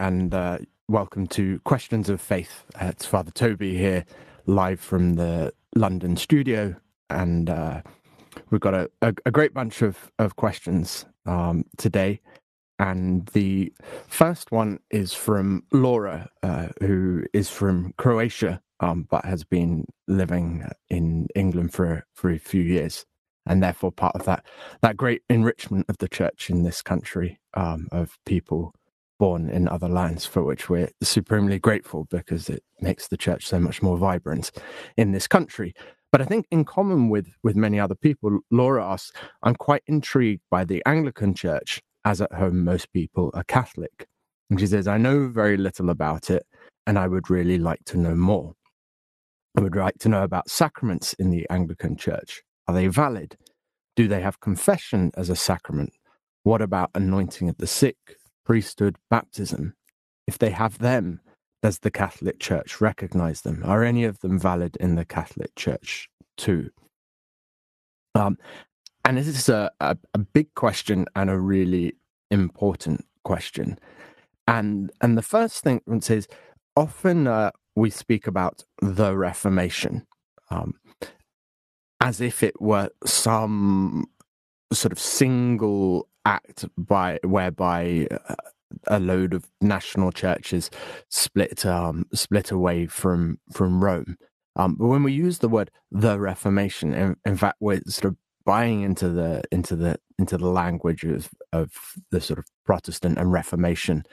and uh, welcome to Questions of Faith. Uh, it's Father Toby here, live from the London studio, and uh, we've got a, a, a, great bunch of, of questions um, today. And the first one is from Laura, uh, who is from Croatia, um, but has been living in England for, for a few years and therefore part of that that great enrichment of the church in this country um, of people born in other lands for which we're supremely grateful because it makes the church so much more vibrant in this country. But i think in common with with many other people laura asks i'm quite intrigued by the anglican church as at home most people are catholic. And she says i know very little about it and i would really like to know more. I would like to know about sacraments in the anglican church. Are they valid? Do they have confession as a sacrament? What about anointing of the sick, priesthood, baptism? If they have them, does the Catholic Church recognize them? Are any of them valid in the Catholic Church too? Um, and this is a, a, a big question and a really important question. And and the first thing is often uh, we speak about the Reformation. Um, as if it were some sort of single act by whereby uh, a load of national churches split um, split away from from Rome. Um, but when we use the word the Reformation, in, in, fact, we're sort of buying into the into the into the language of of the sort of Protestant and Reformation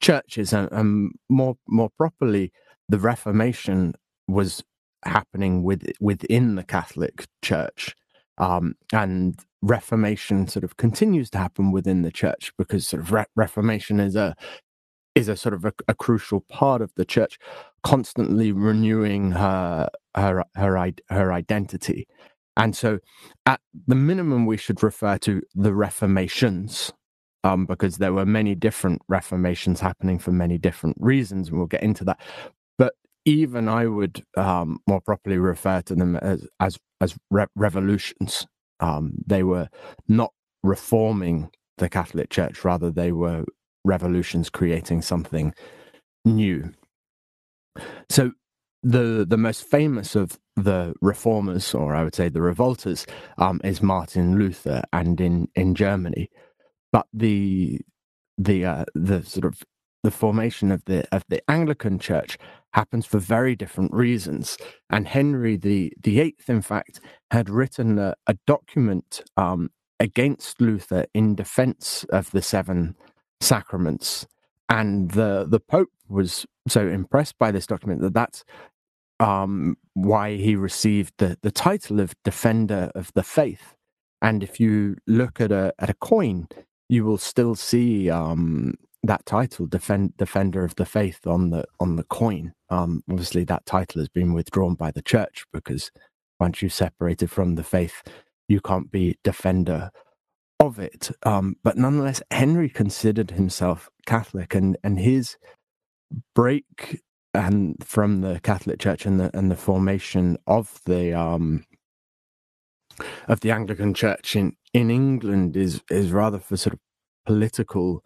churches, and, and more more properly, the Reformation was happening with, within the Catholic Church. Um, and Reformation sort of continues to happen within the church because sort of re- Reformation is a is a sort of a, a, crucial part of the church, constantly renewing her her her her identity. And so, at the minimum, we should refer to the Reformations, um, because there were many different Reformations happening for many different reasons, and we'll get into that But even I would um, more properly refer to them as as as re- revolutions. Um, they were not reforming the Catholic Church; rather, they were revolutions creating something new. So, the the most famous of the reformers, or I would say the revolters, um, is Martin Luther, and in in Germany. But the the uh, the sort of the formation of the of the Anglican Church happens for very different reasons. And Henry the the Eighth, in fact, had written a, a document um, against Luther in defense of the seven sacraments. And the the Pope was so impressed by this document that that's um, why he received the, the title of Defender of the Faith. And if you look at a at a coin, you will still see um, that title, defend, defender of the faith, on the on the coin. Um, obviously, that title has been withdrawn by the church because once you've separated from the faith, you can't be defender of it. Um, but nonetheless, Henry considered himself Catholic, and and his break and from the Catholic Church and the and the formation of the um, of the Anglican Church in in England is is rather for sort of political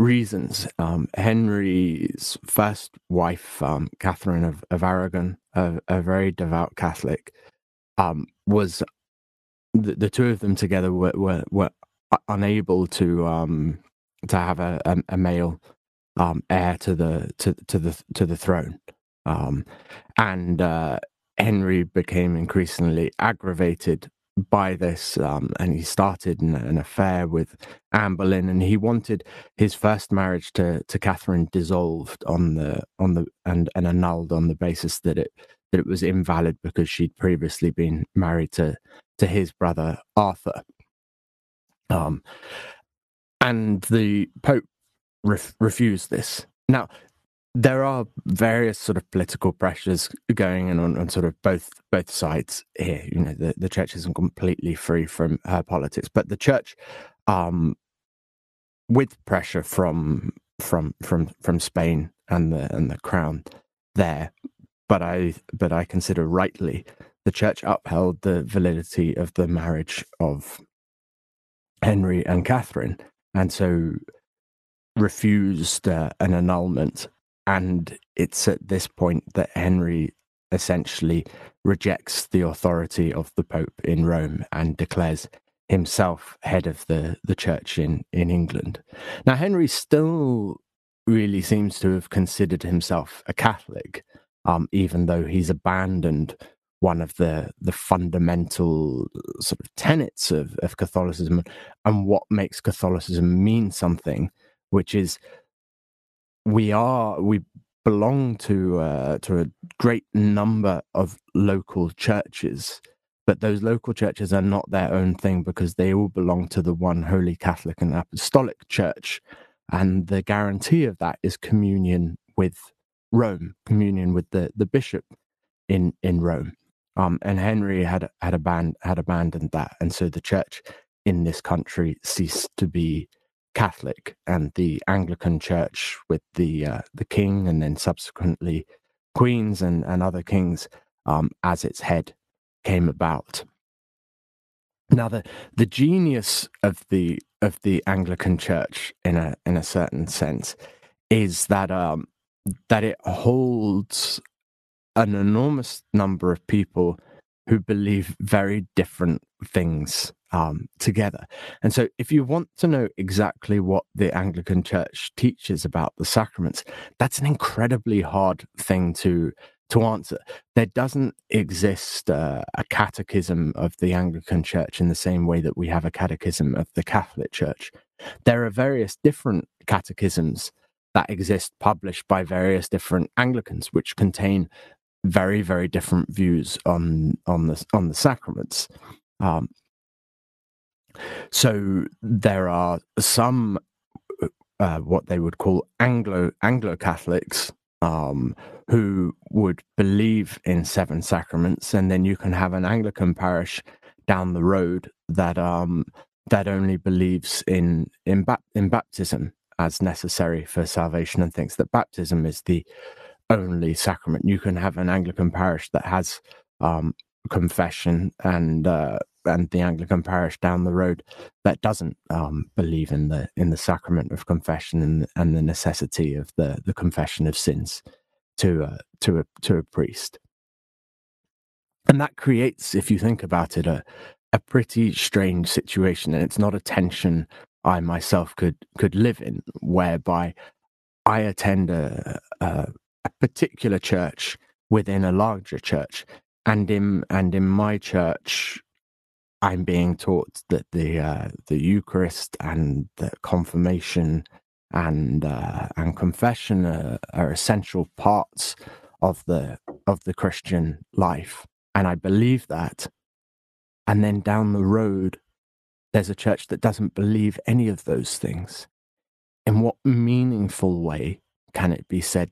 reasons. Um, Henry's first wife, um, Catherine of, of Aragon, a, a, very devout Catholic, um, was the, the, two of them together were were, were unable to um, to have a, a, a male um, heir to the to, to the to the throne, um, and uh, Henry became increasingly aggravated by this, um, and he started an, an, affair with Anne Boleyn, and he wanted his first marriage to to Catherine dissolved on the on the and and annulled on the basis that it that it was invalid because she'd previously been married to to his brother Arthur. Um, and the Pope ref- refused this. Now, there are various sort of political pressures going on, on sort of both both sides here. You know, the, the church isn't completely free from her politics, but the church, um, with pressure from from from from Spain and the and the crown there, but I but I consider rightly the church upheld the validity of the marriage of Henry and Catherine, and so refused uh, an annulment. And it's at this point that Henry essentially rejects the authority of the Pope in Rome and declares himself head of the, the church in, in England. Now, Henry still really seems to have considered himself a Catholic, um, even though he's abandoned one of the the fundamental sort of tenets of, of Catholicism and what makes Catholicism mean something, which is we are we belong to uh, to a great number of local churches, but those local churches are not their own thing because they all belong to the one Holy Catholic and Apostolic Church, and the guarantee of that is communion with Rome, communion with the the bishop in in Rome. Um, and Henry had had abandoned had abandoned that, and so the church in this country ceased to be Catholic, and the Anglican Church with the uh, the king, and then subsequently queens and, and other kings um, as its head came about. Now, the the genius of the of the Anglican Church, in a in a certain sense, is that um, that it holds an enormous number of people who believe very different things um, together. And so, if you want to know exactly what the Anglican Church teaches about the sacraments, that's an incredibly hard thing to to answer. There doesn't exist uh, a catechism of the Anglican Church in the same way that we have a catechism of the Catholic Church. There are various different catechisms that exist published by various different Anglicans, which contain very very different views on on the on the sacraments. Um, so there are some uh, what they would call Anglo Anglo Catholics um, who would believe in seven sacraments, and then you can have an Anglican parish down the road that um, that only believes in in, ba- in baptism as necessary for salvation and thinks that baptism is the only sacrament. You can have an Anglican parish that has um, confession and uh, and the Anglican parish down the road that doesn't um, believe in the in the sacrament of confession and and the necessity of the the confession of sins to uh, to a to a priest. And that creates, if you think about it, a a pretty strange situation, and it's not a tension I myself could could live in, whereby I attend a, a, a particular church within a larger church. And in and in my church, I'm being taught that the uh, the Eucharist and the confirmation and uh, and confession are, are, essential parts of the of the Christian life, and I believe that. And then down the road, there's a church that doesn't believe any of those things. In what meaningful way can it be said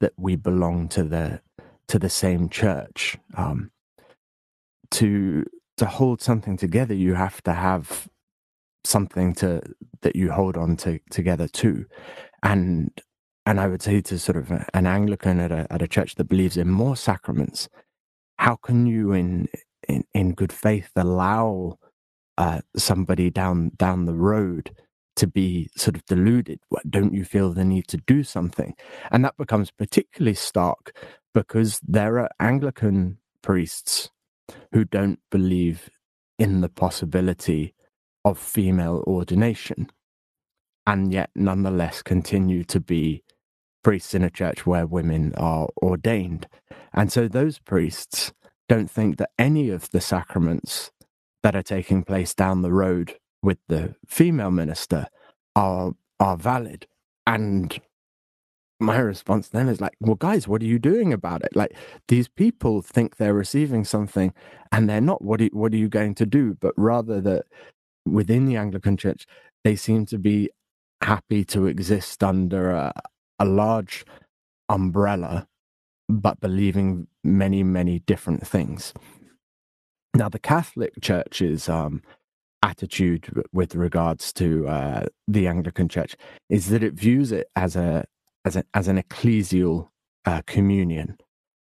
that we belong to the to the same church. Um, to to hold something together, you have to have something to that you hold on to together too, and and I would say to sort of an Anglican at a at a church that believes in more sacraments, how can you in in, in good faith allow uh, somebody down down the road to be sort of deluded? Don't you feel the need to do something? And that becomes particularly stark because there are Anglican priests who don't believe in the possibility of female ordination and yet nonetheless continue to be priests in a church where women are ordained. And so those priests don't think that any of the sacraments that are taking place down the road with the female minister are are valid. And my response then is like, well, guys, what are you doing about it? Like these people think they're receiving something and they're not. What are, what are you going to do? But rather that within the Anglican Church, they seem to be happy to exist under a, a large umbrella, but believing many, many different things. Now, the Catholic Church is um, attitude with regards to uh, the Anglican Church is that it views it as a as a, as an ecclesial uh, communion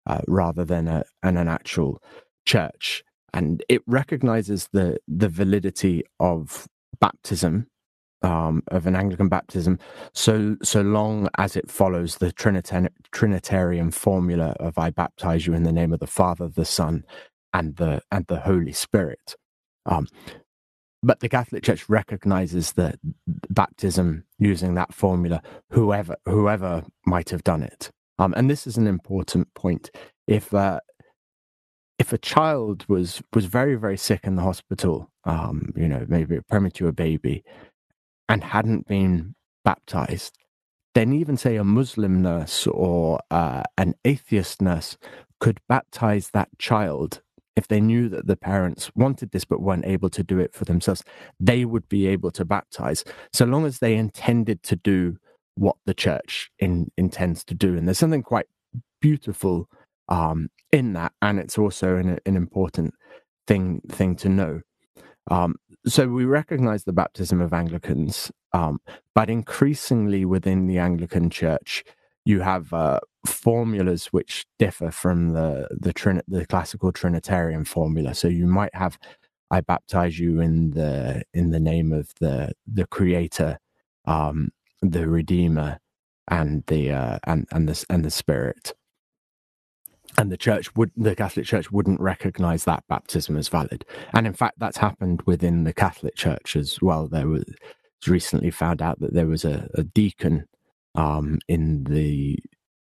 uh, rather than a, an, an actual church, and it recognizes the the validity of baptism um, of an Anglican baptism, so so long as it follows the Trinita- Trinitarian formula of "I baptize you in the name of the Father, the Son, and the and the Holy Spirit." Um, but the Catholic Church recognizes that baptism using that formula, whoever whoever might have done it, um, and this is an important point. If uh, if a child was was very very sick in the hospital, um, you know, maybe a premature baby, and hadn't been baptized, then even say a Muslim nurse or uh, an atheist nurse could baptize that child if they knew that the parents wanted this but weren't able to do it for themselves. They would be able to baptize so long as they intended to do what the church in, intends to do. And there's something quite beautiful um, in that, and it's also an, an important thing thing to know. Um, so we recognize the baptism of Anglicans, um, but increasingly within the Anglican Church, you have uh, formulas which differ from the the, Trin- the classical Trinitarian formula. So you might have, "I baptize you in the in the name of the the Creator, um, the Redeemer, and the uh, and and the and the Spirit." and the church would the catholic church wouldn't recognize that baptism as valid and in fact that's happened within the catholic church as well there was recently found out that there was a, a deacon um, in the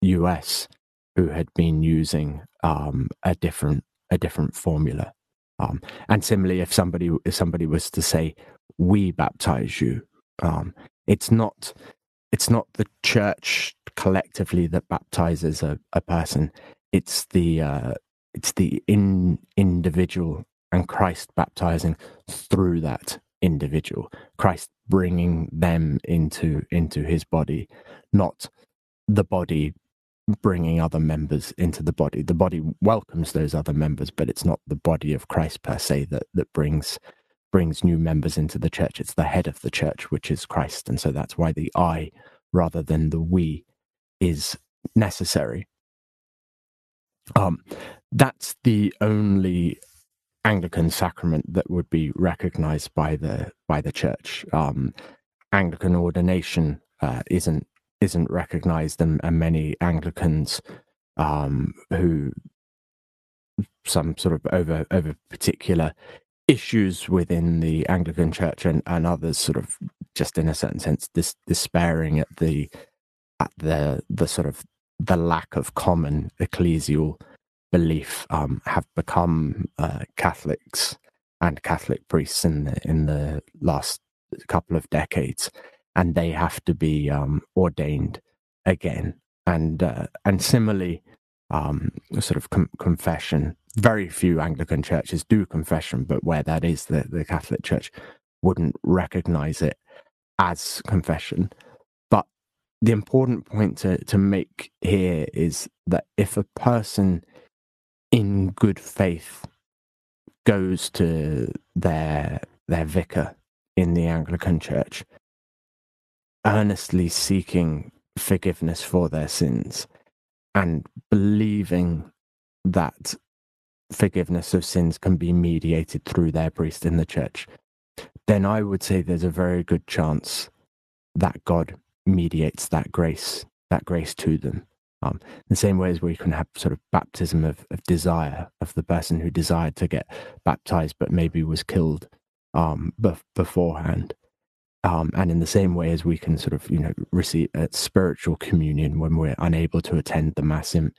us who had been using um, a different a different formula. Um, and similarly if somebody if somebody was to say we baptize you um, it's not it's not the church collectively that baptizes a, a person. It's the uh, it's the in individual and Christ baptizing through that individual, Christ bringing them into into His body, not the body bringing other members into the body. The body welcomes those other members, but it's not the body of Christ per se that that brings brings new members into the church. It's the head of the church, which is Christ, and so that's why the I rather than the we is necessary. Um, that's the only Anglican sacrament that would be recognized by the by the church. Um, Anglican ordination uh, isn't isn't recognized, and, and many Anglicans um, who some sort of over over particular issues within the Anglican Church and, and others sort of just in a certain sense dis- despairing at the at the the sort of the lack of common ecclesial belief um, have become uh, Catholics and Catholic priests in the in the last couple of decades, and they have to be um, ordained again. And uh, and similarly, um, sort of com- confession. Very few Anglican churches do confession, but where that is, the, the Catholic Church wouldn't recognize it as confession But the important point to, to make here is that if a person in good faith goes to their their vicar in the Anglican Church, earnestly seeking forgiveness for their sins and believing that forgiveness of sins can be mediated through their priest in the church, then I would say there's a very good chance that God mediates that grace, that grace to them. Um, the same way as we can have sort of baptism of, of desire of the person who desired to get baptized but maybe was killed um, beforehand. Um, and in the same way as we can sort of, you know, receive a spiritual communion when we're unable to attend the mass in,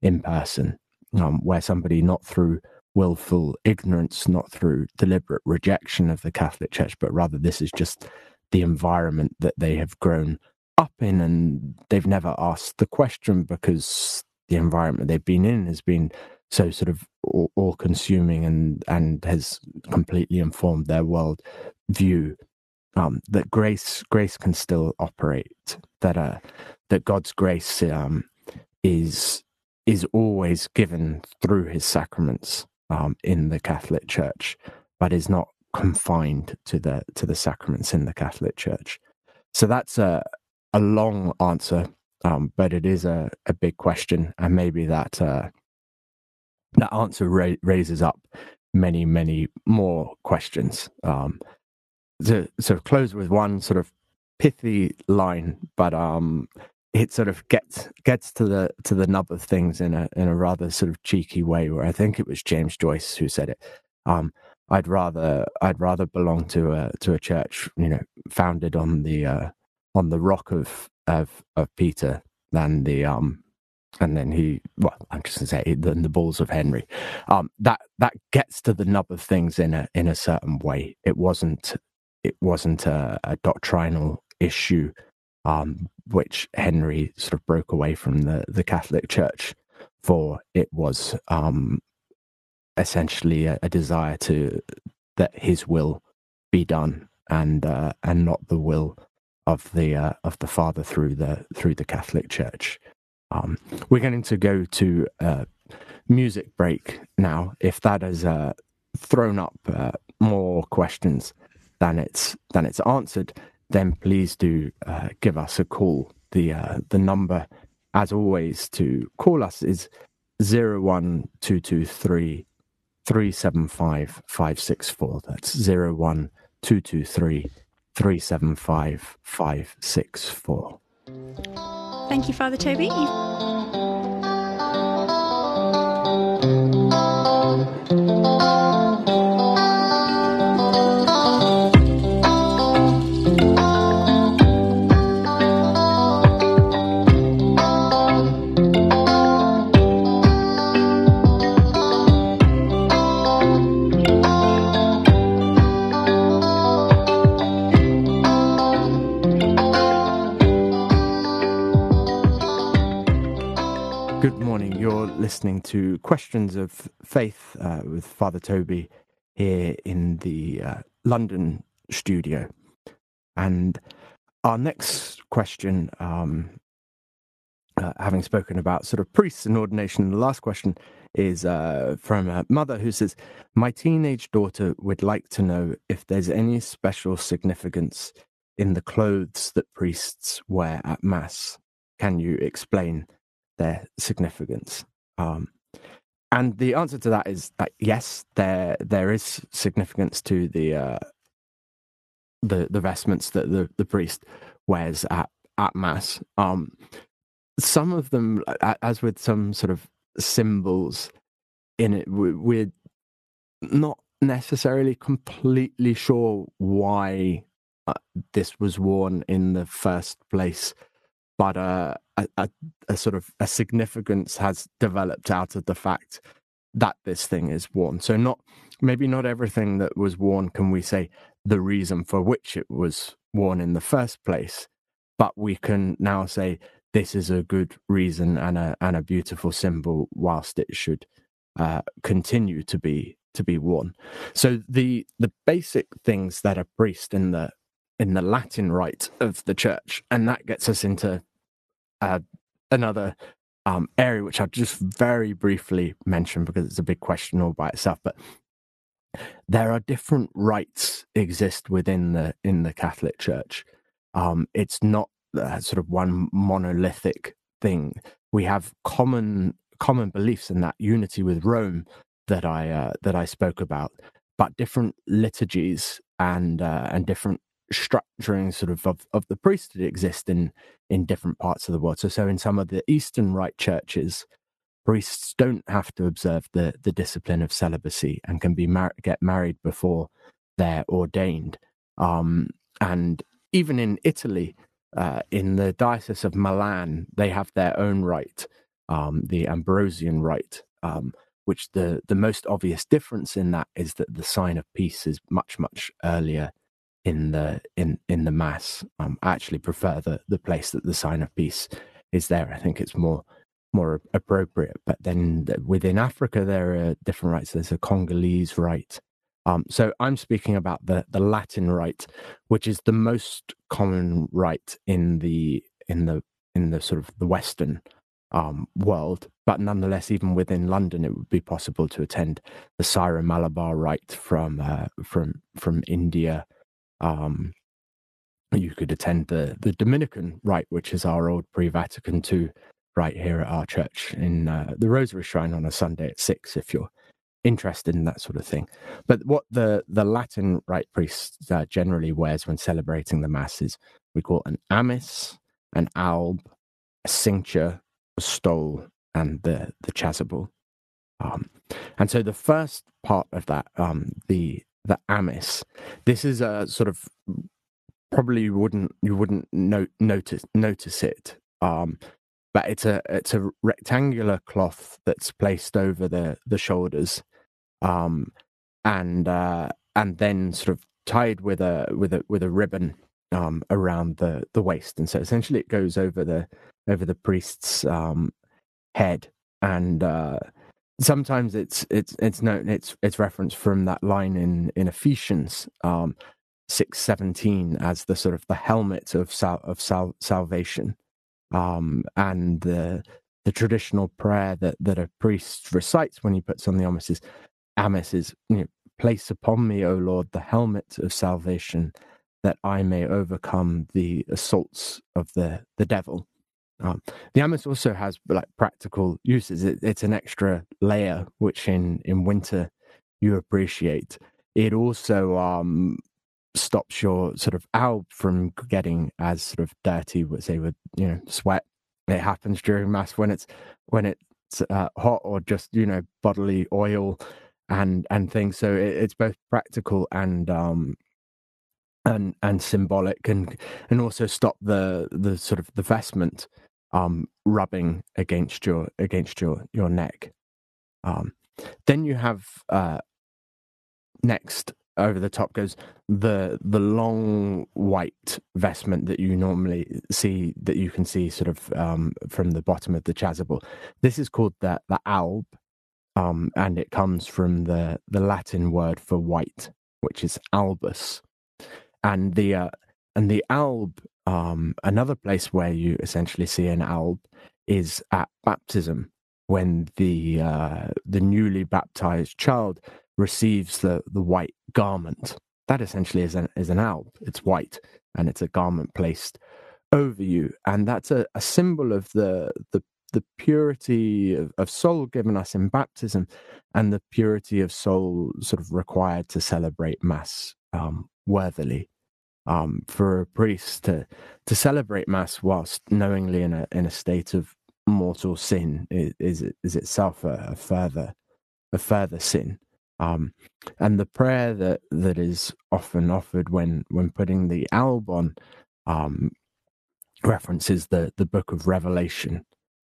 in person, um, where somebody not through willful ignorance, not through deliberate rejection of the Catholic Church, but rather this is just the environment that they have grown up in and they've never asked the question because the environment they've been in has been so sort of all, consuming and and has completely informed their world view um, that grace grace can still operate that uh that God's grace um, is is always given through his sacraments um, in the Catholic Church but is not confined to the to the sacraments in the Catholic Church so that's a a long answer, um, but it is a, a big question, and maybe that uh, that answer ra- raises up many, many more questions. Um, to sort of close with one sort of pithy line, but um, it sort of gets gets to the to the nub of things in a in a rather sort of cheeky way. Where I think it was James Joyce who said it. Um, I'd rather I'd rather belong to a to a church, you know, founded on the uh, on the rock of of of Peter than the um and then he well i'm just going to say than the balls of henry um that that gets to the nub of things in a in a certain way it wasn't it wasn't a, a doctrinal issue um which henry sort of broke away from the the catholic church for it was um essentially a, a desire to that his will be done and uh, and not the will of the uh, of the father through the through the catholic church um, we're going to go to a music break now. If that has uh, thrown up uh, more questions than it's than it's answered, then please do uh, give us a call. The uh, the number, as always, to call us is zero one two two three three seven five five six four. That's zero one two two three three seven five five six four. Thank you, Father Toby. Listening to Questions of Faith uh, with Father Toby here in the uh, London studio. And our next question, um, uh, having spoken about sort of priests and ordination, the last question is uh, from a mother who says, My teenage daughter would like to know if there's any special significance in the clothes that priests wear at Mass. Can you explain their significance? Um, and the answer to that is that yes, there there is significance to the uh, the the vestments that the, the priest wears at at mass. Um, some of them, as with some sort of symbols in it, we're not necessarily completely sure why uh, this was worn in the first place but uh, a, a, a, sort of a significance has developed out of the fact that this thing is worn. So not maybe not everything that was worn can we say the reason for which it was worn in the first place, but we can now say this is a good reason and a and a beautiful symbol, whilst it should uh, continue to be to be worn. So the the basic things that a priest in the in the Latin rite of the church, and that gets us into uh, another um, area which I'll just very briefly mention because it's a big question all by itself. But there are different rites exist within the in the Catholic Church. Um, it's not uh, sort of one monolithic thing. We have common common beliefs in that unity with Rome that I uh, that I spoke about, but different liturgies and uh, and different structuring sort of, of of the priesthood exist in in different parts of the world. So, so in some of the Eastern Rite churches, priests don't have to observe the the discipline of celibacy and can be mar- get married before they're ordained. Um, and even in Italy, uh, in the diocese of Milan, they have their own rite, um, the Ambrosian rite. Um, which the the most obvious difference in that is that the sign of peace is much much earlier in the in in the mass. Um, I actually prefer the the place that the sign of peace is there. I think it's more more appropriate. But then within Africa, there are different rites. There's a Congolese rite. Um, so I'm speaking about the the Latin rite, which is the most common rite in the in the in the sort of the Western um, world. But nonetheless, even within London, it would be possible to attend the Syro Malabar rite from uh, from from India um, you could attend the the Dominican rite, which is our old pre-Vatican II rite here at our church in uh, the Rosary Shrine on a Sunday at six. If you're interested in that sort of thing. But what the the Latin rite priest uh, generally wears when celebrating the mass is we call an amice, an alb, a cincture, a stole, and the the chasuble. Um, and so the first part of that, um, the the amice, this is a sort of probably you wouldn't you wouldn't no, notice notice it. Um, but it's a it's a rectangular cloth that's placed over the the shoulders, um, and uh, and then sort of tied with a with a with a ribbon um, around the the waist, and so essentially it goes over the over the priest's um, head, and uh, sometimes it's it's it's known it's it's referenced from that line in in Ephesians um, six seventeen as the sort of the helmet of sal- of sal- salvation, um, and the the traditional prayer that that a priest recites when he puts on the amice is, amice is you know, place upon me, O Lord, the helmet of salvation, that I may overcome the assaults of the the devil. Um, the amice also has like practical uses. It, it's an extra layer, which in in winter you appreciate. It also um, stops your sort of alb from getting as sort of dirty, as they would you know sweat. It happens during mass when it's when it's uh, hot or just you know bodily oil and and things. So it, it's both practical and um, and and symbolic and and also stop the the sort of the vestment um, rubbing against your against your your neck. Um, then you have uh, next over the top goes the the long white vestment that you normally see that you can see sort of um, from the bottom of the chasuble. This is called the the alb, um, and it comes from the the Latin word for white, which is albus, and the uh, and the alb um, another place where you essentially see an alb is at baptism, when the uh, the newly baptized child receives the the white garment. That essentially is an is an alb. It's white and it's a garment placed over you, and that's a, a symbol of the the the purity of, of, soul given us in baptism and the purity of soul sort of required to celebrate mass um, worthily um, for a priest to to celebrate mass whilst knowingly in a in a state of mortal sin is is, is itself a, a, further a further sin. Um, and the prayer that that is often offered when when putting the alb on um, references the the book of Revelation,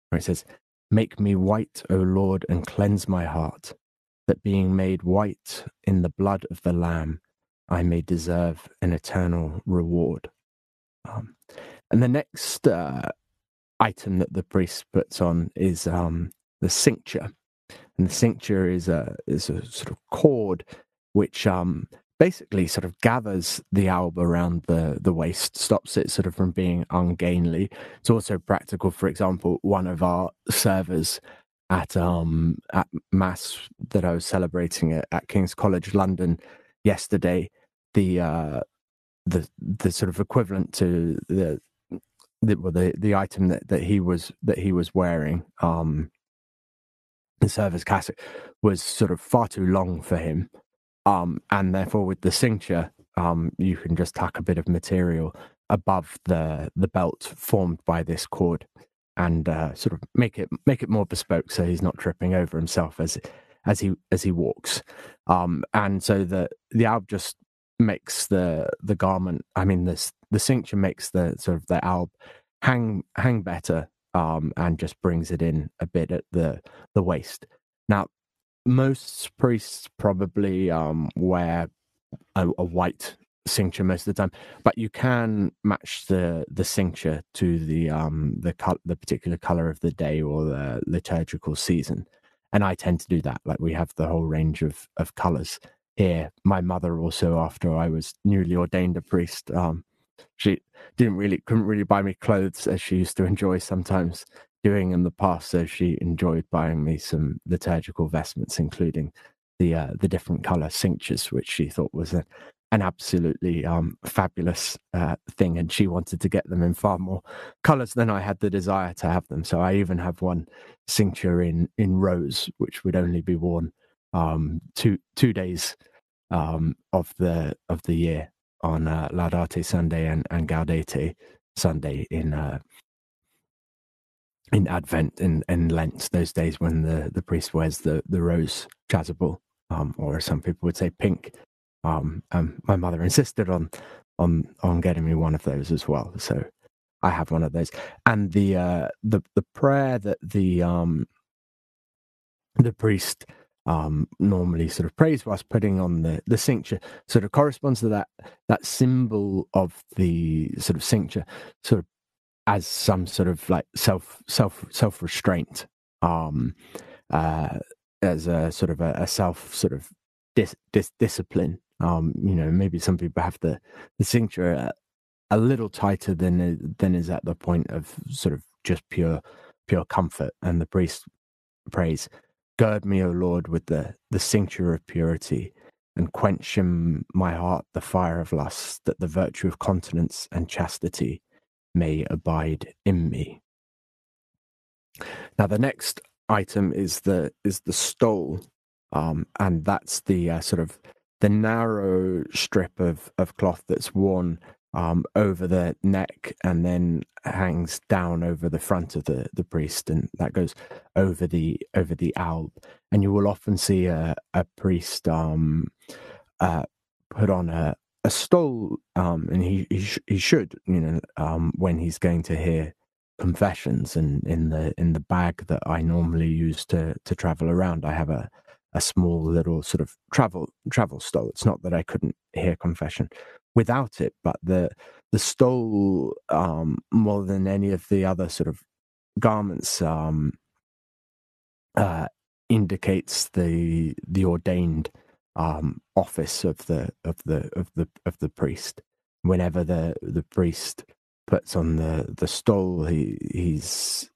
where it says, "Make me white, O Lord, and cleanse my heart." That being made white in the blood of the Lamb, I may deserve an eternal reward. Um, and the next uh, item that the priest puts on is um, the cincture. And the cincture is a, is a sort of cord which um, basically sort of gathers the alb around the, the waist, stops it sort of from being ungainly. It's also practical. For example, one of our servers at um at mass that I was celebrating at, at King's College London yesterday, the uh, the the sort of equivalent to the the well, the, the item that, that he was that he was wearing, um, the service cassock, was sort of far too long for him, um, and therefore with the cincture, um, you can just tuck a bit of material above the the belt formed by this cord, and uh, sort of make it make it more bespoke, so he's not tripping over himself as as he as he walks. Um, and so the the alb just makes the the garment. I mean, this the cincture makes the sort of the alb hang hang better, um, and just brings it in a bit at the the waist. Now, most priests probably um, wear a, a white cincture most of the time, but you can match the the cincture to the um the the particular color of the day or the liturgical season and I tend to do that. Like we have the whole range of of colors here. My mother also, after I was newly ordained a priest, um, she didn't really couldn't really buy me clothes as she used to enjoy sometimes doing in the past. So she enjoyed buying me some liturgical vestments, including the uh, the different color cinctures, which she thought was a, an absolutely um, fabulous uh, thing, and she wanted to get them in far more colors than I had the desire to have them. So I even have one cincture in in rose, which would only be worn um, two two days um, of the of the year on uh, Laudate Sunday and, and Gaudete Sunday in uh, in Advent and in, in Lent, those days when the, the priest wears the, the rose chasuble, um, or some people would say pink. Um, my mother insisted on on on getting me one of those as well. So I have one of those. And the uh, the the prayer that the um the priest um, normally sort of prays whilst putting on the, the cincture sort of corresponds to that that symbol of the sort of cincture sort of as some sort of like self self self restraint um uh as a sort of a, a self sort of dis, dis, discipline um you know maybe some people have the the cincture a, a little tighter than than is at the point of sort of just pure pure comfort and the priest prays Gird me, O Lord, with the, the cincture of purity, and quench in my heart the fire of lust, that the virtue of continence and chastity may abide in me. Now, the next item is the is the stole, um, and that's the uh, sort of the narrow strip of of cloth that's worn um, over the neck and then hangs down over the front of the, the priest, and that goes over the over the alb. And you will often see a, a priest um, uh, put on a, a stole, um, and he he, sh- he should, you know, um, when he's going to hear confessions. And in the in the bag that I normally use to to travel around, I have a a small little sort of travel travel stole. It's not that I couldn't hear confession without it, but the the stole um, more than any of the other sort of garments um, uh, indicates the the ordained um, office of the of the of the of the priest. Whenever the the priest puts on the the stole, he he's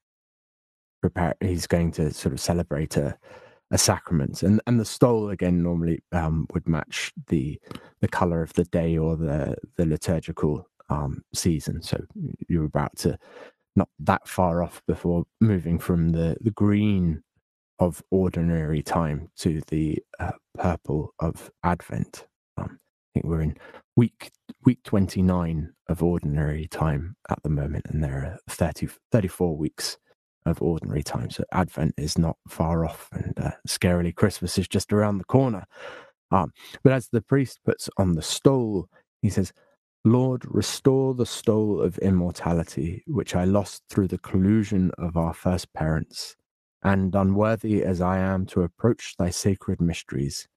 prepare he's going to sort of celebrate a a sacrament and and the stole again normally um, would match the the color of the day or the the liturgical um, season. So you're about to not that far off before moving from the the green of ordinary time to the uh, purple of advent. Um, i think we're in week week 29 of ordinary time at the moment and there are 30 34 weeks of ordinary time. So Advent is not far off, and uh, scarily Christmas is just around the corner. Um, but as the priest puts on the stole, he says, Lord, restore the stole of immortality, which I lost through the collusion of our first parents. And unworthy as I am to approach thy sacred mysteries,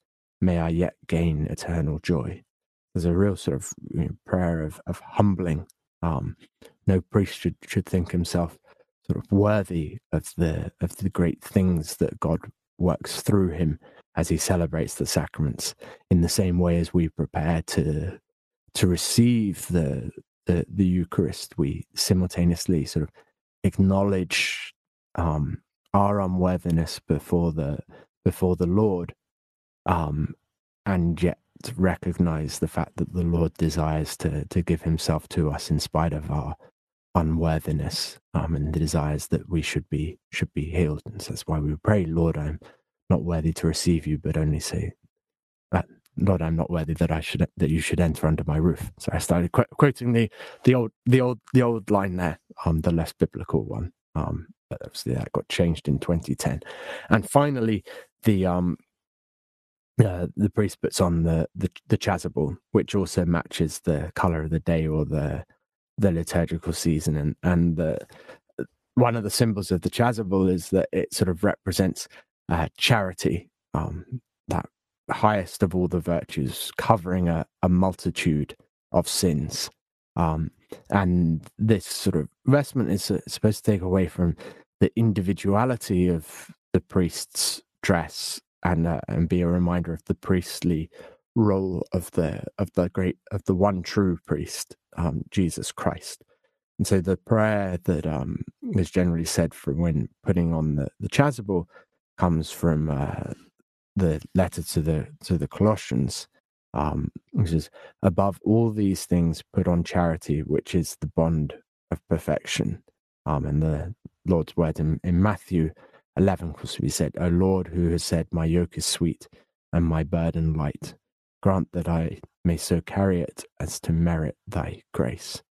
may I yet gain eternal joy. There's a real sort of you know, prayer of, of humbling. Um, no priest should, should think himself sort of worthy of the of the great things that God works through him as he celebrates the sacraments in the same way as we prepare to to receive the the, the Eucharist. We simultaneously sort of acknowledge um, our unworthiness before the before the Lord um, and yet recognize the fact that the Lord desires to to give himself to us in spite of our unworthiness um, and the desires that we should be should be healed. And so that's why we pray, Lord, I'm not worthy to receive you, but only say, Lord, I'm not worthy that I should that you should enter under my roof. So I started qu- quoting the the old the old the old line there, um, the less biblical one. Um, but obviously that got changed in 2010. And finally, the um uh, the priest puts on the, the the chasuble, which also matches the color of the day or the the liturgical season and and the one of the symbols of the chasuble is that it sort of represents uh, charity um, that highest of all the virtues covering a, a multitude of sins. Um, and this sort of vestment is uh, supposed to take away from the individuality of the priest's dress and uh, and be a reminder of the priestly role of the of the great of the one true priest um, Jesus Christ. And so the prayer that um, is generally said for when putting on the, the chasuble comes from uh, the letter to the to the Colossians, um, which is above all these things put on charity, which is the bond of perfection. Um, and the Lord's word in, in Matthew 11, because we said, O Lord, who has said, My yoke is sweet and my burden light, grant that I may so carry it as to merit thy grace.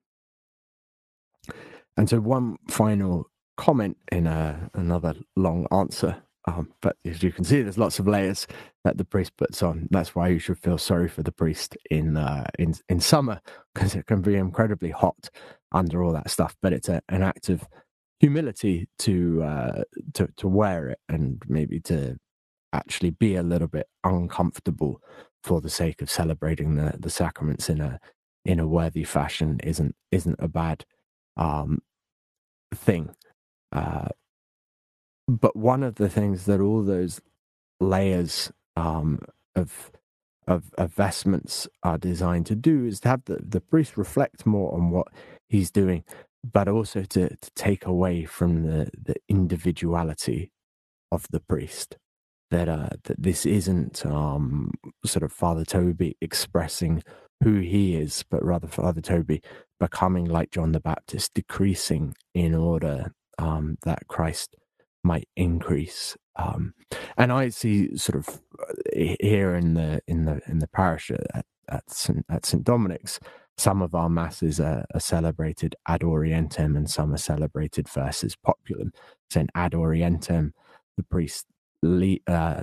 And so, one final comment in a, another long answer. Um, but as you can see, there's lots of layers that the priest puts on. That's why you should feel sorry for the priest in uh, in in summer because it can be incredibly hot under all that stuff. But it's a, an act of humility to uh, to to wear it and maybe to actually be a little bit uncomfortable for the sake of celebrating the the sacraments in a in a worthy fashion isn't isn't a bad um, thing. Uh, but one of the things that all those layers um, of, of, of vestments are designed to do is to have the, the priest reflect more on what he's doing, but also to, to take away from the, the individuality of the priest. That uh, that this isn't um, sort of Father Toby expressing who he is, but rather Father Toby becoming like John the Baptist, decreasing in order um, that Christ might increase. Um, and I see sort of uh, here in the in the in the parish at at St, at St Dominic's, some of our masses are, are, celebrated ad orientem and some are celebrated versus populum. So in ad orientem, the priest uh,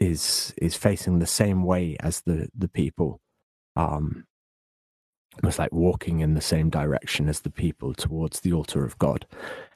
is is facing the same way as the the people. Um, was like walking in the same direction as the people towards the altar of God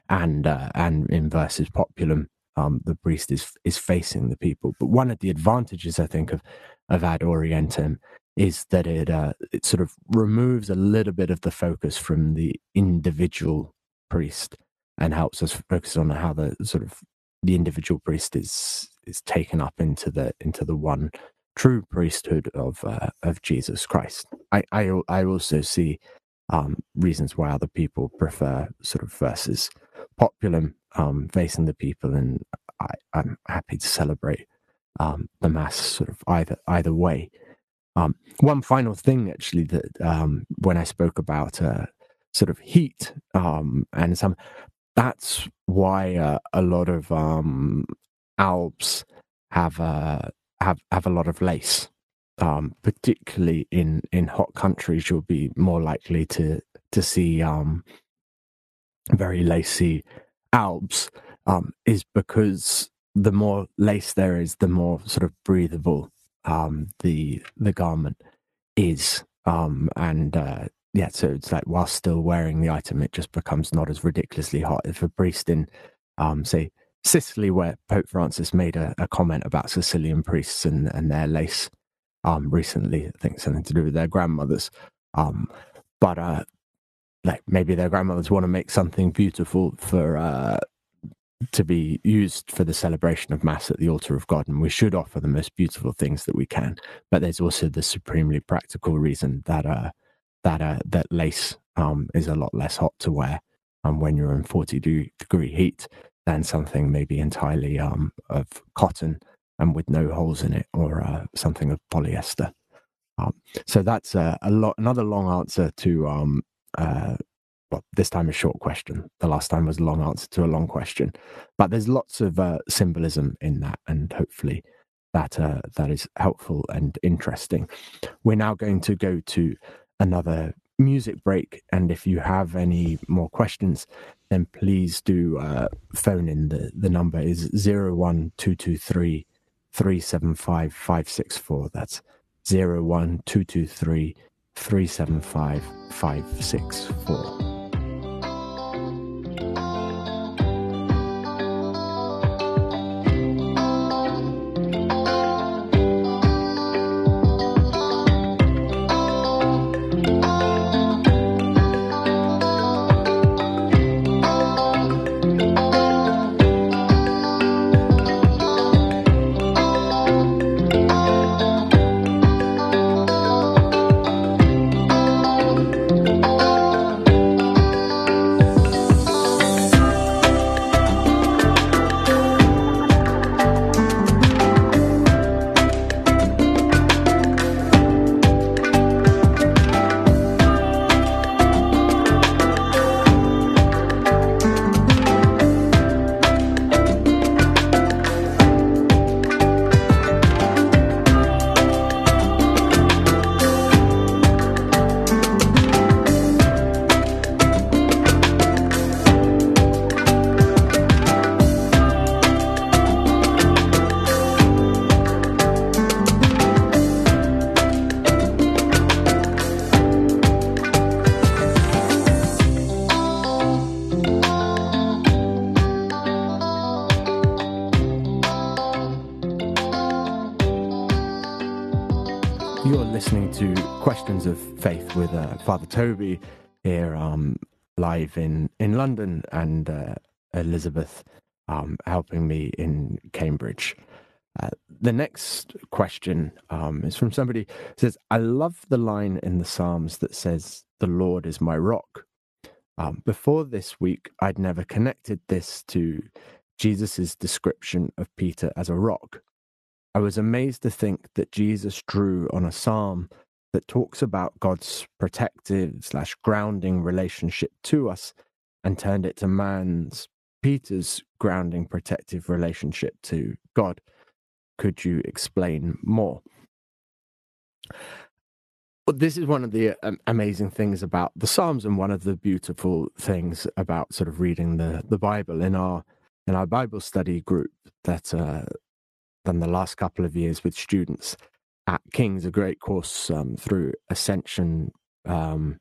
and uh, and in versus populum, um, the priest is is facing the people. But one of the advantages I think of of ad orientem is that it uh, it sort of removes a little bit of the focus from the individual priest and helps us focus on how the sort of the individual priest is is taken up into the into the one true priesthood of uh, of Jesus Christ. I, I I also see um, reasons why other people prefer sort of versus populum um, facing the people, and I, am happy to celebrate um, the mass sort of either either way. Um, one final thing, actually, that um, when I spoke about uh, sort of heat um, and some, that's why uh, a lot of um, albs have uh, have have a lot of lace. Um, particularly in in hot countries, you'll be more likely to to see um, very lacy albs. um, is because the more lace there is, the more sort of breathable um, the the garment is, um, and uh, yeah, so it's like while still wearing the item, it just becomes not as ridiculously hot. If a priest in, um, say, Sicily, where Pope Francis made a, a comment about Sicilian priests and, and their lace um, recently, I think something to do with their grandmothers. Um, but uh, like maybe their grandmothers want to make something beautiful for uh, to be used for the celebration of mass at the altar of God, and we should offer the most beautiful things that we can. But there's also the supremely practical reason that uh, that uh, that lace um, is a lot less hot to wear, um, when you're in 40 degree heat than something maybe entirely um, of cotton and with no holes in it, or uh, something of polyester. Um, so that's a, a lot. Another long answer to um, uh, well, this time a short question. The last time was a long answer to a long question, but there's lots of uh, symbolism in that, and hopefully that uh, that is helpful and interesting. We're now going to go to another music break, and if you have any more questions, then please do uh, phone in. the The number is zero one two two three three seven five five six four. That's zero one two two three. 375 564. Father Toby here um, live in, in London and uh, Elizabeth um, helping me in Cambridge. Uh, the next question um, is from somebody who says, I love the line in the Psalms that says, The Lord is my rock. Um, before this week, I'd never connected this to Jesus' description of Peter as a rock. I was amazed to think that Jesus drew on a psalm that talks about God's protective slash grounding relationship to us and turned it to man's, Peter's grounding protective relationship to God. Could you explain more? Well, this is one of the um, amazing things about the Psalms, and one of the beautiful things about sort of reading the, the Bible in our in our Bible study group that uh, done the last couple of years with students at King's, a great course um, through Ascension um,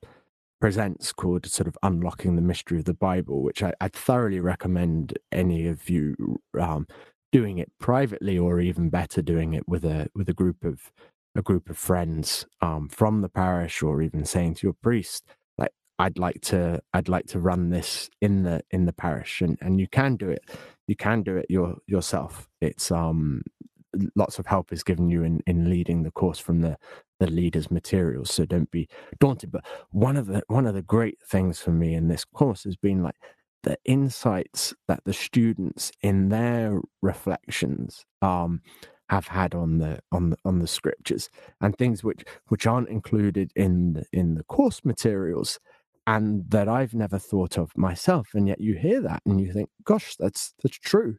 Presents called sort of Unlocking the Mystery of the Bible, which I, would thoroughly recommend any of you um, doing it privately or even better doing it with a with a group of a group of friends um, from the parish or even saying to your priest like I'd like to I'd like to run this in the in the parish and and you can do it you can do it your yourself. It's um lots of help is given you in, in leading the course from the, the leader's materials. So don't be daunted. But one of the one of the great things for me in this course has been like the insights that the students in their reflections um, have had on the on the on the scriptures and things which which aren't included in the in the course materials and that I've never thought of myself. And yet you hear that and you think, gosh, that's that's true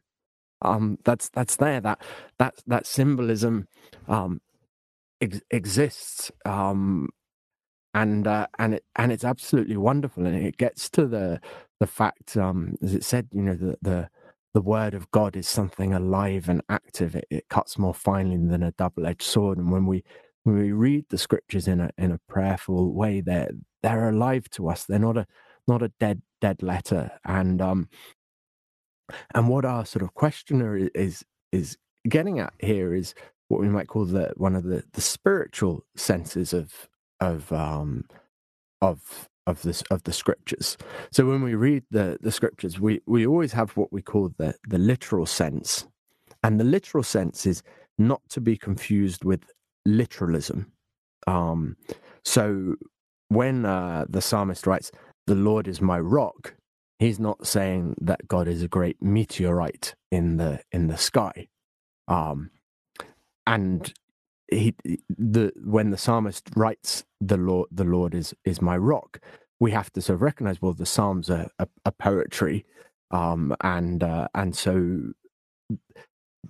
um, that's that's there. That that that symbolism um, ex- exists, um, and uh, and it and it's absolutely wonderful. And it gets to the the fact, um, as it said, you know, the the the word of God is something alive and active. It, it cuts more finely than a double edged sword. And when we when we read the scriptures in a in a prayerful way, they're they're alive to us. They're not a not a dead dead letter. And um, and what our sort of questioner is is getting at here is what we might call the one of the, the spiritual senses of of um of of this of the scriptures. So when we read the the scriptures, we we always have what we call the the literal sense, and the literal sense is not to be confused with literalism. Um, so when uh, the psalmist writes, "The Lord is my rock," he's not saying that God is a great meteorite in the in the sky. Um, and he the when the psalmist writes the Lord the Lord is is my rock, we have to sort of recognize well the Psalms are a, poetry, um, and uh, and so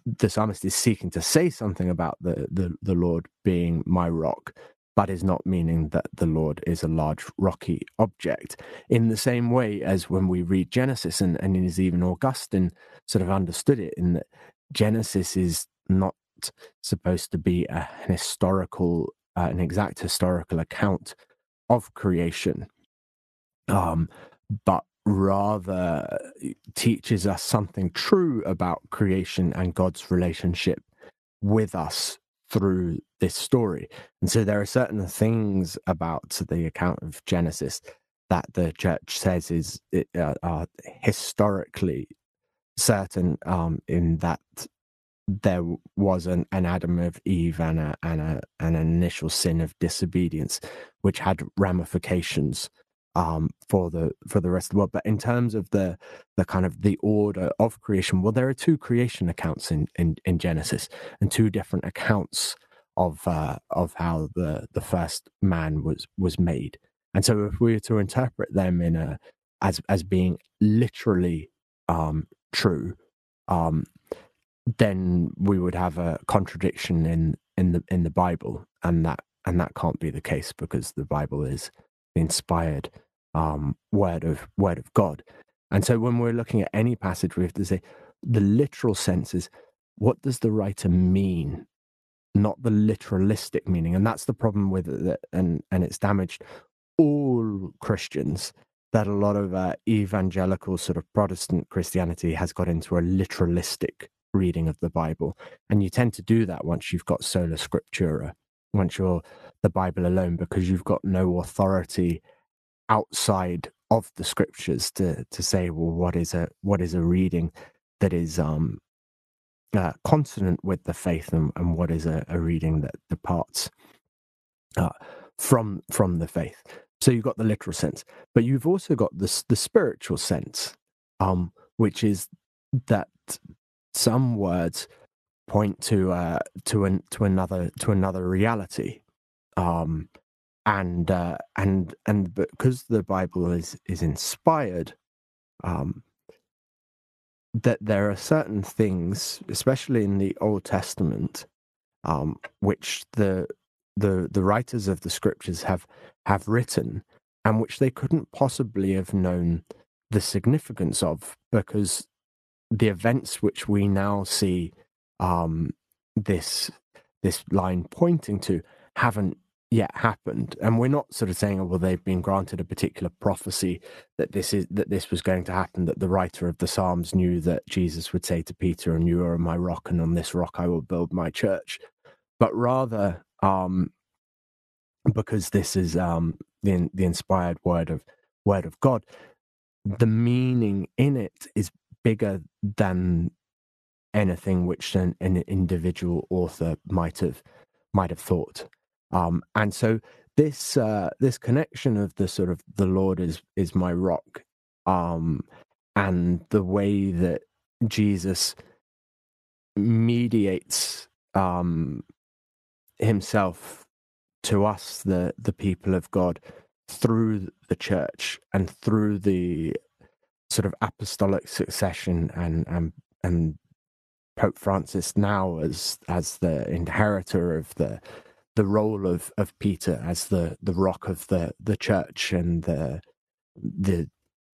the psalmist is seeking to say something about the the the Lord being my rock, but is not meaning that the Lord is a large rocky object. In the same way as when we read Genesis, and, and even Augustine sort of understood it in that Genesis is not supposed to be a, an historical, uh, an exact historical account of creation, um, but rather teaches us something true about creation and God's relationship with us through this story. And so there are certain things about the account of Genesis that the church says is uh, are historically certain um, in that there was an, an Adam of Eve and, a, and a, an initial sin of disobedience, which had ramifications um, for the for the rest of the world. But in terms of the the kind of the order of creation, well, there are two creation accounts in in, in Genesis and two different accounts of uh, of how the the first man was was made. And so, if we were to interpret them in a as as being literally um, true, um, then we would have a contradiction in in the in the Bible, and that and that can't be the case because the Bible is inspired um, word of word of God. And so when we're looking at any passage, we have to say the literal sense is what does the writer mean, not the literalistic meaning. And that's the problem with it, and and it's damaged all Christians that a lot of uh, evangelical sort of Protestant Christianity has got into a literalistic reading of the Bible, and you tend to do that once you've got sola scriptura once you're the Bible alone because you've got no authority outside of the scriptures to to say well what is a what is a reading that is um uh, consonant with the faith and, and what is a, a reading that departs uh, from from the faith? So you've got the literal sense but you've also got the the spiritual sense um which is that some words point to uh to an to another to another reality um and uh, and and because the Bible is is inspired, um, that there are certain things, especially in the Old Testament, um, which the the the writers of the scriptures have have written, and which they couldn't possibly have known the significance of, because the events which we now see um, this this line pointing to haven't yet happened. And we're not sort of saying oh well they've been granted a particular prophecy that this is that this was going to happen that the writer of the psalms knew that jesus would say to peter and you are my rock and on this rock i will build my church but rather um because this is um the the inspired word of word of god the meaning in it is bigger than anything which an, an individual author might have might have thought um, and so this uh, this connection of the sort of the Lord is is my rock, um, and the way that Jesus mediates um, himself to us, the the people of God, through the church and through the sort of apostolic succession and and and Pope Francis now as as the inheritor of the the role of of Peter as the the rock of the the church and the the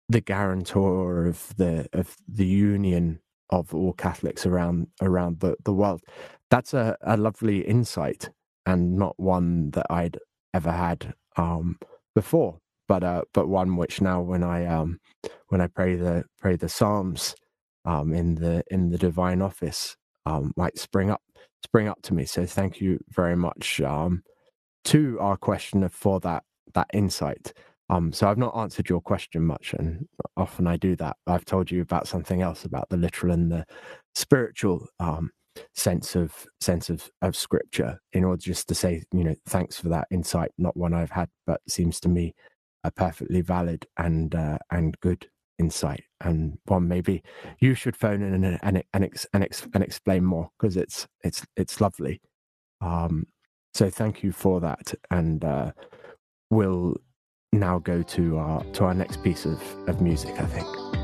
the guarantor of the of the union of all Catholics around around the, the world. That's a, a lovely insight and not one that I'd ever had um, before, but uh, but one which now when I um, when I pray the pray the Psalms um, in the in the divine office um, might spring up spring up to me. So thank you very much um, to our questioner for that that insight. Um, so I've not answered your question much, and often I do that. I've told you about something else about the literal and the spiritual um, sense of sense of, of scripture, in order just to say, you know, thanks for that insight. Not one I've had, but seems to me a perfectly valid and uh, and good insight and one maybe you should phone in and and and, and, and explain more because it's it's it's lovely. Um so thank you for that and uh we'll now go to our to our next piece of of music i think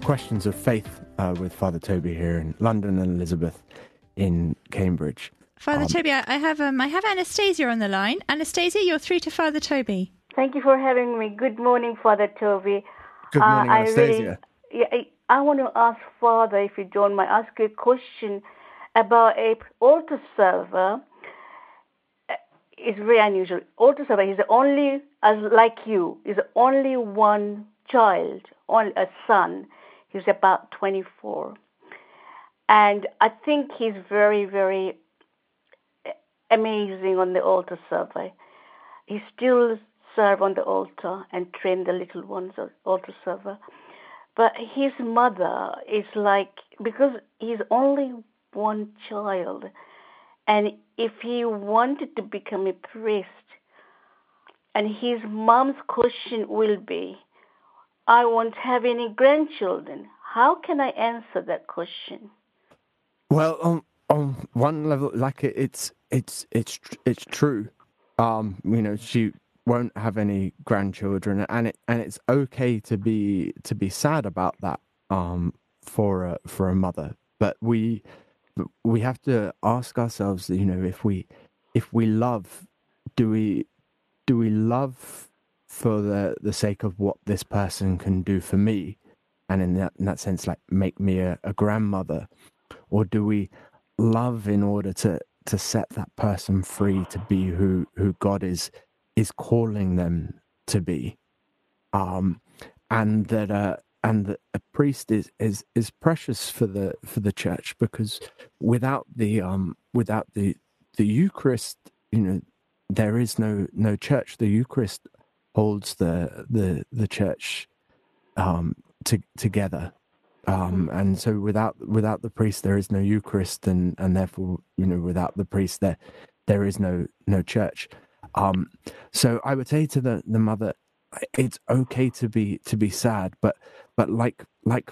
Questions of Faith uh, with Father Toby here in London and Elizabeth in Cambridge. Father um, Toby, I have um, I have Anastasia on the line. Anastasia, you're through to Father Toby. Thank you for having me. Good morning, Father Toby. Good morning, uh, Anastasia. I, really, yeah, I, I want to ask Father, if you don't mind, ask you a question about a altar server. Uh, it's very unusual. Altar server is the only, as like you, is the only one child, only a son. He's about 24. And I think he's very, very amazing on the altar server. He still serve on the altar and train the little ones on altar server. But his mother is like because he's only one child, and if he wanted to become a priest, and his mom's question will be, I won't have any grandchildren. How can I answer that question? Well, on on one level, like it, it's it's it's it's true. Um, you know, she won't have any grandchildren, and it and it's okay to be to be sad about that um, for a for a mother. But we we have to ask ourselves, you know, if we if we love, do we do we love for the the sake of what this person can do for me, and in that in that sense, like make me a, a grandmother, or do we love in order to to set that person free to be who who God is is calling them to be, um, and that uh, and that a priest is is is precious for the for the church because without the um without the the Eucharist, you know, there is no no church. The Eucharist holds the the the church um to, together. Um, hmm. and so without without the priest there is no eucharist and and therefore you know without the priest there there is no no church. Um, so I would say to the the mother, it's okay to be to be sad, but but like like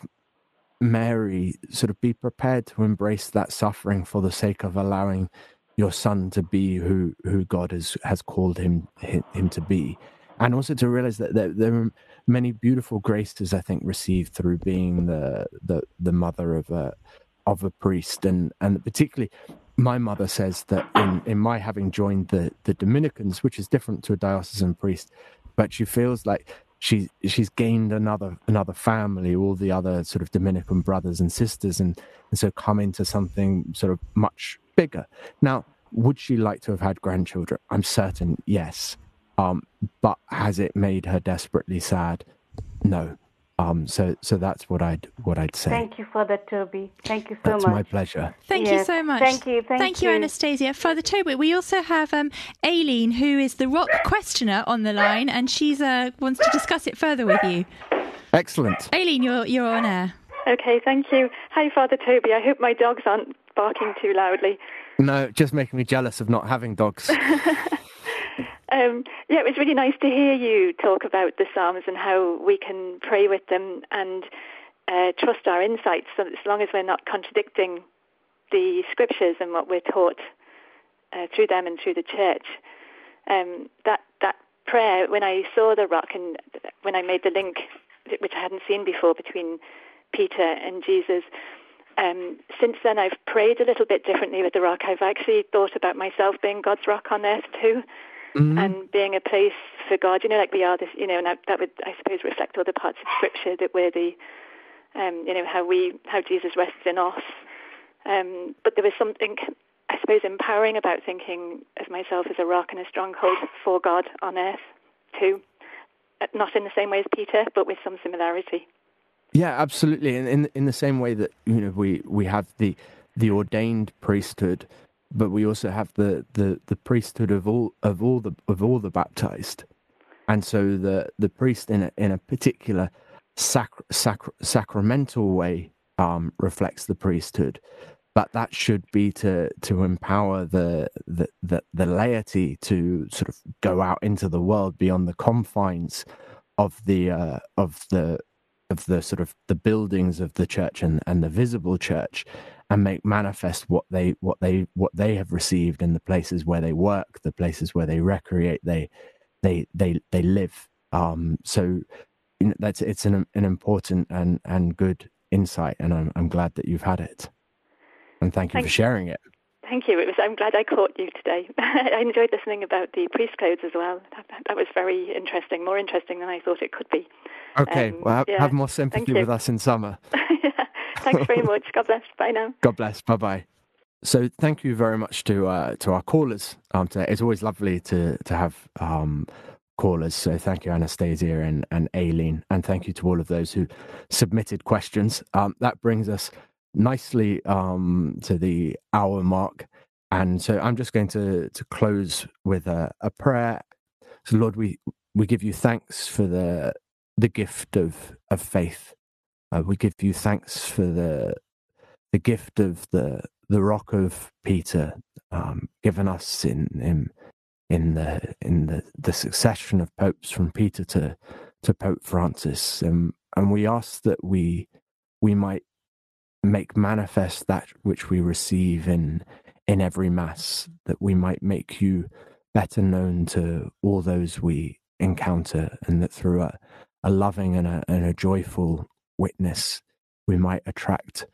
Mary, sort of be prepared to embrace that suffering for the sake of allowing your son to be who who God has has called him him to be, and also to realize that there, there are many beautiful graces I think received through being the the the mother of a of a priest, and and particularly my mother says that in, in my having joined the, the Dominicans, which is different to a diocesan priest, but she feels like she she's gained another another family, all the other sort of Dominican brothers and sisters, and, and so come into something sort of much bigger. Now, would she like to have had grandchildren? I'm certain, yes. Um, but has it made her desperately sad? No. Um, so, so that's what I'd what I'd say. Thank you, Father Toby. Thank you so that's much. That's my pleasure. Thank yes. you so much. Thank you. Thank, thank you. you, Anastasia. Father Toby, we also have um, Aileen, who is the rock questioner on the line, and she's uh, wants to discuss it further with you. Excellent. Aileen, you're you're on air. Okay, thank you. Hi, Father Toby. I hope my dogs aren't barking too loudly. No, just making me jealous of not having dogs. Um, yeah, it was really nice to hear you talk about the Psalms and how we can pray with them and uh, trust our insights, so as long as we're not contradicting the scriptures and what we're taught uh, through them and through the church. Um, that that prayer, when I saw the rock and when I made the link, which I hadn't seen before, between Peter and Jesus. Um, since then, I've prayed a little bit differently with the rock. I've actually thought about myself being God's rock on earth too, mm-hmm. and being a place for God. You know, like we are this, you know, and that, that would, I suppose, reflect other parts of Scripture that we're the, um, you know, how we, how Jesus rests in us. Um, but there was something, I suppose, empowering about thinking of myself as a rock and a stronghold for God on earth too. Uh, not in the same way as Peter, but with some similarity. Yeah, absolutely. And in in the same way that you know we we have the the ordained priesthood but we also have the, the, the priesthood of all of all the of all the baptized, and so the the priest in a in a particular sac- sac- sacramental way um, reflects the priesthood, but that should be to to empower the, the the the laity to sort of go out into the world beyond the confines of the uh, of the of the sort of the buildings of the church and, and the visible church and make manifest what they what they what they have received in the places where they work the places where they recreate they they they they live um so you know, that's it's an an important and and good insight, and I'm I'm glad that you've had it, and thank you Thank for sharing it. Thank you. It was. I'm glad I caught you today. I enjoyed listening about the priest codes as well. That, that, was very interesting, more interesting than I thought it could be. Okay, Um, well, have, yeah. have more sympathy with us in summer. Thanks very much. God bless. Bye now. God bless. Bye bye. So thank you very much to uh, to our callers um, today. It's always lovely to to have um, callers. So thank you, Anastasia and and Aileen, and thank you to all of those who submitted questions. Um, that brings us nicely um, to the hour mark, and so I'm just going to to close with a, a prayer. So Lord, we we give you thanks for the the gift of of faith. Uh, we give you thanks for the the gift of the the rock of Peter um, given us in in in the in the, the succession of popes from Peter to to Pope Francis, um, and we ask that we we might make manifest that which we receive in in every mass, that we might make you better known to all those we encounter, and that through a, a loving and a, and a joyful witness, we might attract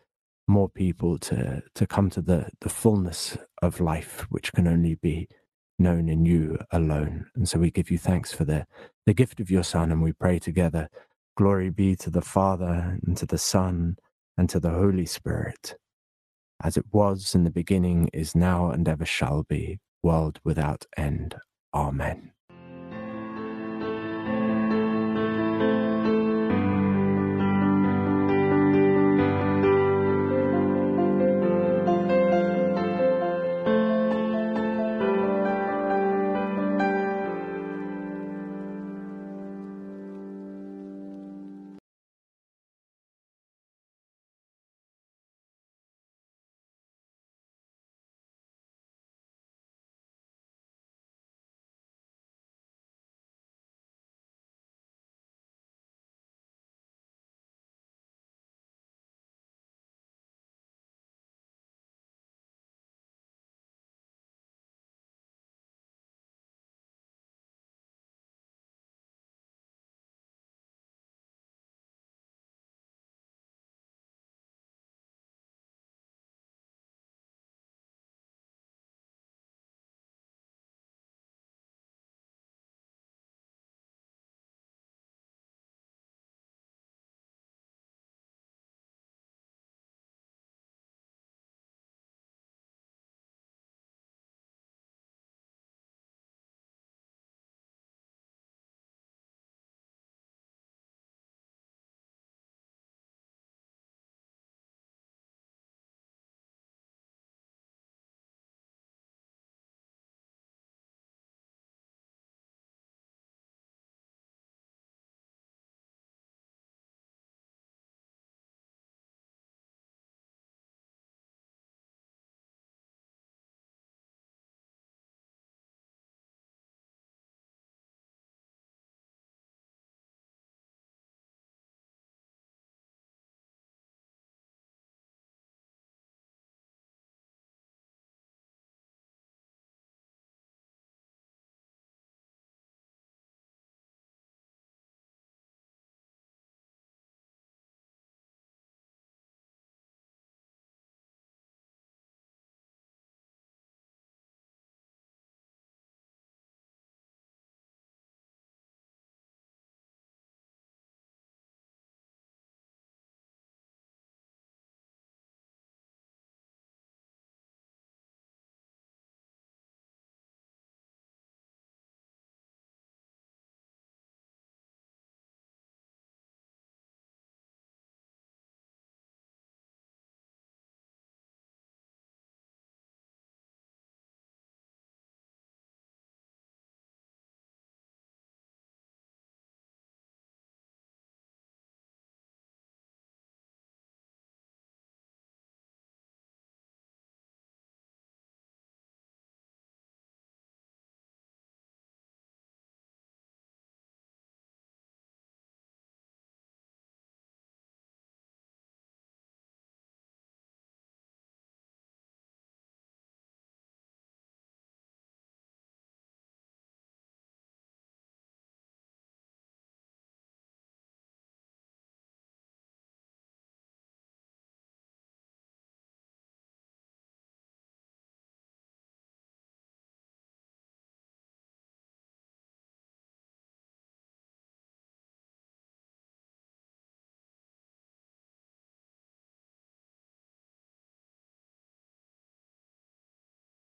more people to to come to the the fullness of life which can only be known in you alone. And so we give you thanks for the the gift of your son and we pray together glory be to the father and to the son and to the holy spirit as it was in the beginning is now and ever shall be world without end. Amen